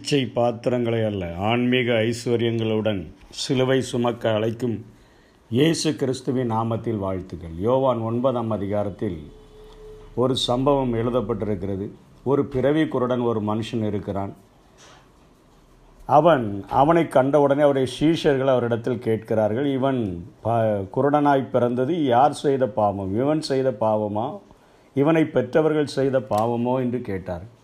பிச்சை பாத்திரங்களை அல்ல ஆன்மீக ஐஸ்வர்யங்களுடன் சிலுவை சுமக்க அழைக்கும் இயேசு கிறிஸ்துவின் நாமத்தில் வாழ்த்துக்கள். யோவான் ஒன்பதாம் அதிகாரத்தில் ஒரு சம்பவம் எழுதப்பட்டிருக்கிறது. ஒரு பிறவி குருடன் ஒரு மனுஷன் இருக்கிறான். அவன் அவனை கண்டவுடனே அவருடைய சீஷர்கள் அவரிடத்தில் கேட்கிறார்கள் இவன் ப குருடனாய் பிறந்தது யார் செய்த பாவம்? இவன் செய்த பாவமா? இவனை பெற்றவர்கள் செய்த பாவமோ? என்று கேட்டார்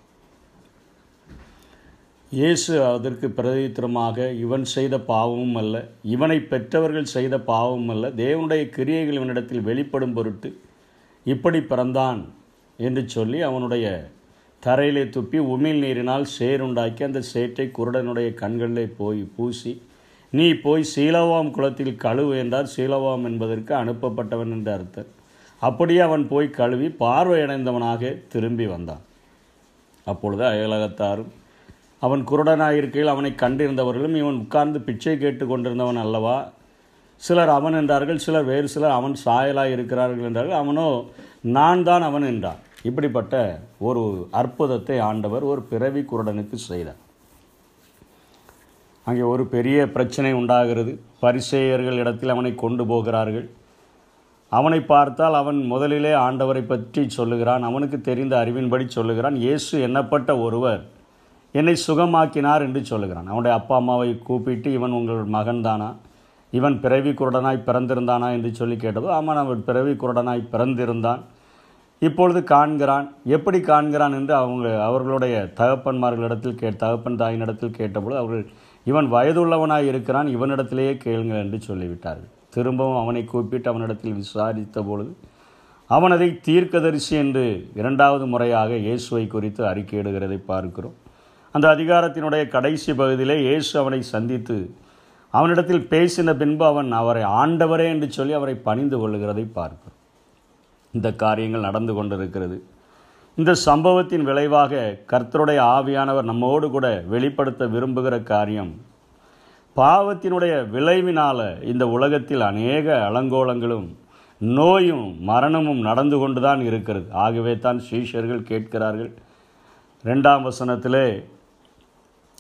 இயேசு அதற்கு பிரதித்திரமாக இவன் செய்த பாவமும் அல்ல. இவனை பெற்றவர்கள் செய்த பாவமும் அல்ல. தேவனுடைய கிரியைகள் இவனிடத்தில் வெளிப்படும் பொருட்டு இப்படி பிறந்தான் என்று சொல்லி அவனுடைய தரையிலே துப்பி உமிழ் நீரினால் சேருண்டாக்கி அந்த சேற்றை குருடனுடைய கண்களிலே போய் பூசி நீ போய் சீலவாம் குளத்தில் கழுவு என்றார். சீலவாம் என்பதற்கு அனுப்பப்பட்டவன் என்று அர்த்தம். அப்படியே அவன் போய் கழுவி பார்வையடைந்தவனாக திரும்பி வந்தான். அப்பொழுது அயலகத்தாரும் அவன் குருடனாயிருக்கையில் அவனை கண்டிருந்தவர்களும் இவன் உட்கார்ந்து பிச்சை கேட்டு கொண்டிருந்தவன் அல்லவா? சிலர் அவன் என்றார்கள் சிலர் வேறு சிலர் அவன் சாயலாக இருக்கிறார்கள் என்றார்கள். அவனோ நான் தான் அவன் என்றான். இப்படிப்பட்ட ஒரு அற்புதத்தை ஆண்டவர் ஒரு பிறவி குருடனுக்கு செய்தார். அங்கே ஒரு பெரிய பிரச்சனை உண்டாகிறது. பரிசேயர்கள் இடத்தில் அவனை கொண்டு போகிறார்கள். அவனை பார்த்தால் அவன் முதலிலே ஆண்டவரை பற்றி சொல்லுகிறான். அவனுக்கு தெரிந்த அறிவின்படி சொல்லுகிறான். இயேசு எண்ணப்பட்ட ஒருவர்? என்னை சுகமாக்கினார் என்று சொல்லுகிறான். அவனுடைய அப்பா அம்மாவை கூப்பிட்டு இவன் உங்கள் மகன்தானா? இவன் பிறவி குருடனாய் பிறந்திருந்தானா என்று சொல்லி கேட்டதோ ஆமாம் அவன் பிறவி குருடனாய் பிறந்திருந்தான். இப்பொழுது காண்கிறான். எப்படி காண்கிறான் என்று அவங்க அவர்களுடைய தகப்பன்மார்களிடத்தில் கே தகப்பன் தாயினிடத்தில் கேட்டபொழுது அவர்கள் இவன் வயதுள்ளவனாய் இருக்கிறான் இவனிடத்திலேயே கேளுங்கள் என்று சொல்லிவிட்டார்கள். திரும்பவும் அவனை கூப்பிட்டு அவனிடத்தில் விசாரித்த பொழுது அவனதை தீர்க்கதரிசி என்று இரண்டாவது முறையாக இயேசுவை குறித்து அறிக்கையிடுகிறதை பார்க்கிறோம். அந்த அதிகாரத்தினுடைய கடைசி பகுதியிலே இயேசு அவனை சந்தித்து அவனிடத்தில் பேசின பின்பு அவன் அவரை ஆண்டவரே என்று சொல்லி அவரை பணிந்து கொள்ளுகிறதை பார்க்கிறோம் இந்த காரியங்கள் நடந்து கொண்டிருக்கிறது. இந்த சம்பவத்தின் விளைவாக கர்த்தருடைய ஆவியானவர் நம்மோடு கூட வெளிப்படுத்த விரும்புகிற காரியம் பாவத்தினுடைய விளைவினால் இந்த உலகத்தில் அநேக அலங்கோலங்களும் நோயும் மரணமும் நடந்து கொண்டு தான் இருக்கிறது. ஆகவே தான் சீஷர்கள் கேட்கிறார்கள் ரெண்டாம் வசனத்திலே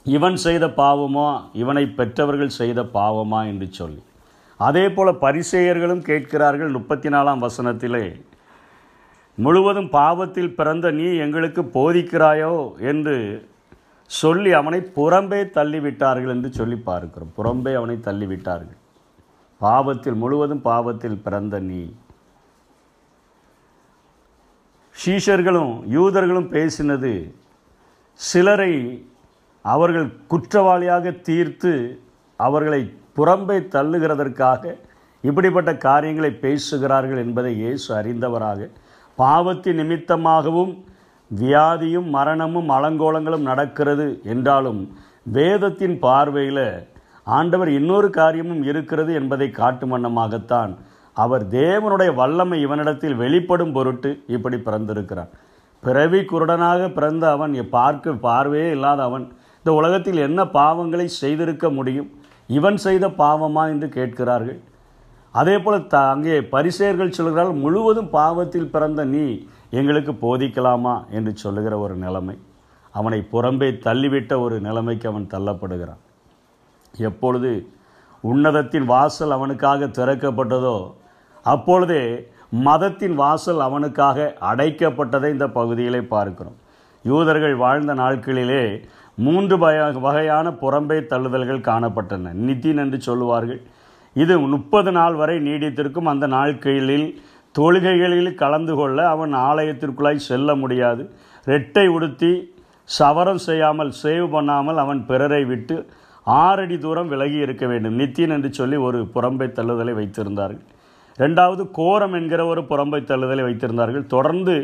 இவன் செய்த பாவமா இவனை பெற்றவர்கள் செய்த பாவமா என்று சொல்லி. அதே போல பரிசேயர்களும் கேட்கிறார்கள் முப்பத்தி நாலாம் வசனத்திலே முழுவதும் பாவத்தில் பிறந்த நீ எங்களுக்கு போதிக்கிறாயோ? என்று சொல்லி அவனை புறம்பே தள்ளிவிட்டார்கள் என்று சொல்லி பார்க்கிறோம். புறம்பே அவனை தள்ளிவிட்டார்கள். பாவத்தில் முழுவதும் பாவத்தில் பிறந்த நீ. ஷீஷர்களும் யூதர்களும் பேசினது சிலரை அவர்கள் குற்றவாளியாக தீர்த்து அவர்களை புறம்பே தள்ளுகிறதற்காக இப்படிப்பட்ட காரியங்களை பேசுகிறார்கள் என்பதை இயேசு அறிந்தவராக பாவத்தின் நிமித்தமாகவும் வியாதியும் மரணமும் அலங்கோலங்களும் நடக்கிறது என்றாலும் வேதத்தின் பார்வையில் ஆண்டவர் இன்னொரு காரியமும் இருக்கிறது என்பதை காட்டும் வண்ணமாகத்தான் அவர் தேவனுடைய வல்லமை இவனிடத்தில் வெளிப்படும் பொருட்டு இப்படி பிறந்திருக்கிறான் பிறவி குருடனாக பிறந்த அவன் பார்க்க பார்வையே இல்லாத அவன் இந்த உலகத்தில் என்ன பாவங்களை செய்திருக்க முடியும்? இவன் செய்த பாவமா என்று கேட்கிறார்கள். அதே போல் த அங்கே பரிசெயர்கள் சொல்கிறார்கள் முழுவதும் பாவத்தில் பிறந்த நீ எங்களுக்கு போதிக்கலாமா? என்று சொல்லுகிற ஒரு நிலைமை. அவனை புறம்பே தள்ளிவிட்ட ஒரு நிலைமைக்கு அவன் தள்ளப்படுகிறான். எப்பொழுது உன்னதத்தின் வாசல் அவனுக்காக திறக்கப்பட்டதோ அப்பொழுதே மதத்தின் வாசல் அவனுக்காக அடைக்கப்பட்டதை இந்த பகுதியிலே பார்க்கிறோம். யூதர்கள் வாழ்ந்த நாட்களிலே மூன்று வய வகையான புறம்பே தள்ளுதல்கள் காணப்பட்டன. நிதின் என்று சொல்லுவார்கள். இது முப்பது நாள் வரை நீடித்திருக்கும். அந்த நாட்களில் தொழுகைகளில் கலந்து கொள்ள அவன் ஆலயத்திற்குள்ளாய் செல்ல முடியாது. ரெட்டை உடுத்தி சவரம் செய்யாமல் சேவ் பண்ணாமல் அவன் பிறரை விட்டு ஆறடி தூரம் விலகி இருக்க வேண்டும். நித்தியன் என்று சொல்லி ஒரு புறம்பை தள்ளுதலை வைத்திருந்தார்கள். ரெண்டாவது கோரம் என்கிற ஒரு புறம்பை தள்ளுதலை வைத்திருந்தார்கள். தொடர்ந்து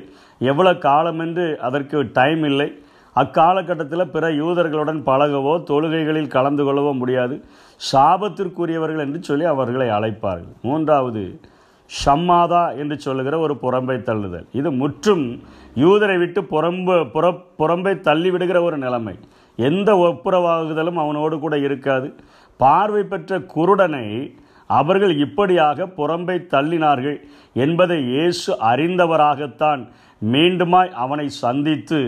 எவ்வளோ காலம் என்று அதற்கு டைம் இல்லை. அக்காலகட்டத்தில் பிற யூதர்களுடன் பழகவோ தொழுகைகளில் கலந்து கொள்ளவோ முடியாது. சாபத்திற்குரியவர்கள் என்று சொல்லி அவர்களை அழைப்பார்கள். மூன்றாவது ஷம்மாதா என்று சொல்லுகிற ஒரு புறம்பை தள்ளுதல். இது முற்றும் யூதரை விட்டு புறம்பு புற புறம்பை தள்ளிவிடுகிற ஒரு நிலைமை. எந்த ஒப்புரவாகுதலும் அவனோடு கூட இருக்காது. பார்வை பெற்ற குருடனை அவர்கள் இப்படியாக புறம்பை தள்ளினார்கள் என்பதை இயேசு அறிந்தவராகத்தான் மீண்டுமாய் அவனை சந்தித்து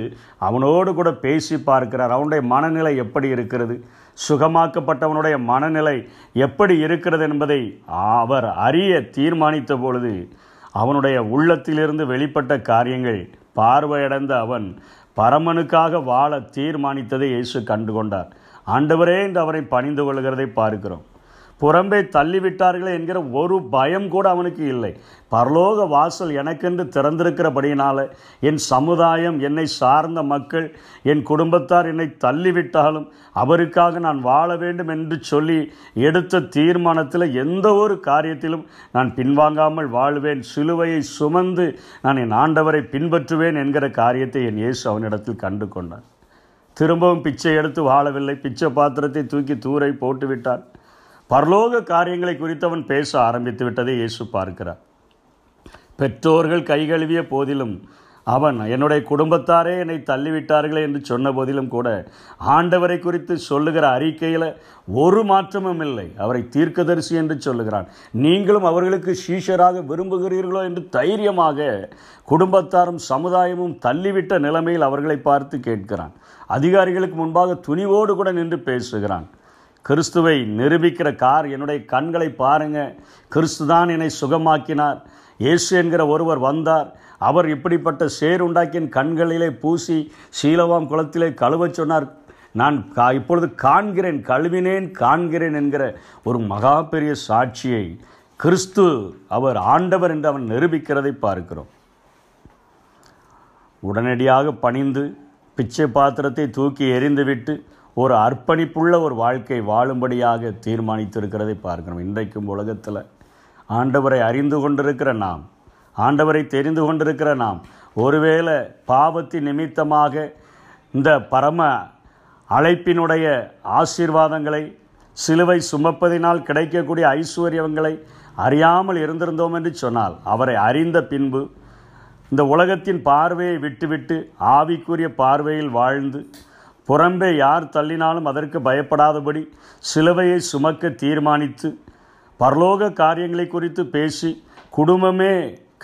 அவனோடு கூட பேசி பார்க்கிறார். அவனுடைய மனநிலை எப்படி இருக்கிறது? சுகமாக்கப்பட்டவனுடைய மனநிலை எப்படி இருக்கிறது என்பதை அவர் அறிய தீர்மானித்த பொழுது அவனுடைய உள்ளத்திலிருந்து வெளிப்பட்ட காரியங்கள் பார்வையடைந்த அவன் பரமனுக்காக வாழ தீர்மானித்ததை இயேசு கண்டுகொண்டார். ஆண்டவரே என்று அவரை பணிந்து கொள்கிறதை பார்க்கிறோம். புறம்பே தள்ளிவிட்டார்களே என்கிற ஒரு பயம் கூட அவனுக்கு இல்லை. பரலோக வாசல் எனக்கென்று திறந்திருக்கிறபடியினால் என் சமுதாயம் என்னை சார்ந்த மக்கள் என் குடும்பத்தார் என்னை தள்ளிவிட்டாலும் அவருக்காக நான் வாழ வேண்டும் என்று சொல்லி எடுத்த தீர்மானத்தில் எந்த ஒரு காரியத்திலும் நான் பின்வாங்காமல் வாழ்வேன். சிலுவையை சுமந்து நான் என் ஆண்டவரை பின்பற்றுவேன் என்கிற காரியத்தை என் இயேசு அவனிடத்தில் கண்டு கொண்டான் திரும்பவும் பிச்சை எடுத்து வாழவில்லை. பிச்சை பாத்திரத்தை தூக்கி தூரை போட்டுவிட்டான் பரலோக காரியங்களை குறித்து அவன் பேச ஆரம்பித்து விட்டதை இயேசு பார்க்கிறார். பெற்றோர்கள் கைகழுவிய போதிலும் அவன் என்னுடைய குடும்பத்தாரே என்னை தள்ளிவிட்டார்களே என்று சொன்ன போதிலும் கூட ஆண்டவரை குறித்து சொல்லுகிற அறிக்கையில் ஒரு மாற்றமும் இல்லை. அவரை தீர்க்கதரிசி என்று சொல்லுகிறான். நீங்களும் அவர்களுக்கு சீஷராக விரும்புகிறீர்களோ என்று தைரியமாக குடும்பத்தாரும் சமுதாயமும் தள்ளிவிட்ட நிலைமையில் அவர்களை பார்த்து கேட்கிறான். அதிகாரிகளுக்கு முன்பாக துணிவோடு கூட நின்று பேசுகிறான். கிறிஸ்துவை நிரூபிக்கிற கார் என்னுடைய கண்களை பாருங்க. கிறிஸ்து தான் என்னை சுகமாக்கினார். இயேசு என்கிற ஒருவர் வந்தார். அவர் இப்படிப்பட்ட சேருண்டாக்கின் கண்களிலே பூசி சீலவாம் குளத்திலே கழுவச் சொன்னார். நான் கா இப்பொழுது காண்கிறேன் கழுவினேன் காண்கிறேன் என்கிற ஒரு மகா பெரிய சாட்சியை கிறிஸ்து அவர் ஆண்டவர் என்று அவன் நிரூபிக்கிறதை பார்க்கிறோம். உடனடியாக பணிந்து பிச்சை பாத்திரத்தை தூக்கி எறிந்துவிட்டு ஒரு அர்ப்பணிப்புள்ள ஒரு வாழ்க்கை வாழும்படியாக தீர்மானித்திருக்கிறதை பார்க்கணும் இன்றைக்கும் உலகத்தில் ஆண்டவரை அறிந்து கொண்டிருக்கிற நாம் ஆண்டவரை தெரிந்து கொண்டிருக்கிற நாம் ஒருவேளை பாவத்தின் நிமித்தமாக இந்த பரம அழைப்பினுடைய ஆசீர்வாதங்களை சிலுவை சுமப்பதினால் கிடைக்கக்கூடிய ஐஸ்வர்யங்களை அறியாமல் இருந்திருந்தோம் என்று சொன்னால் அவரை அறிந்த பின்பு இந்த உலகத்தின் பார்வையை விட்டுவிட்டு ஆவிக்குரிய பார்வையில் வாழ்ந்து புறம்பே யார் தள்ளினாலும் அதற்கு பயப்படாதபடி சிலுவையை சுமக்க தீர்மானித்து பரலோக காரியங்களை குறித்து பேசி குடும்பமே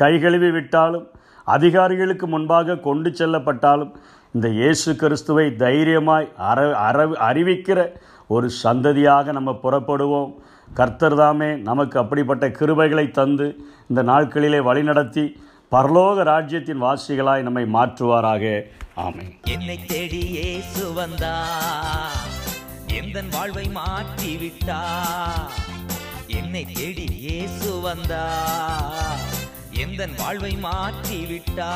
கைகழுவி விட்டாலும் அதிகாரிகளுக்கு முன்பாக கொண்டு செல்லப்பட்டாலும் இந்த இயேசு கிறிஸ்துவை தைரியமாய் அற அற அறிவிக்கிற ஒரு சந்ததியாக நம்ம புறப்படுவோம். கர்த்தர் தாமே நமக்கு அப்படிப்பட்ட கிருபைகளை தந்து இந்த நாட்களிலே வழிநடத்தி பரலோக ராஜ்யத்தின் வாசிகளாய் நம்மை மாற்றுவாராக. ஆமை என்னை தேடி சுவந்தா எந்தன் எந்த வாழ்வை மாற்றி விட்டா என்னை தேடி சுவந்தா எந்தன் எந்த வாழ்வை மாற்றி விட்டா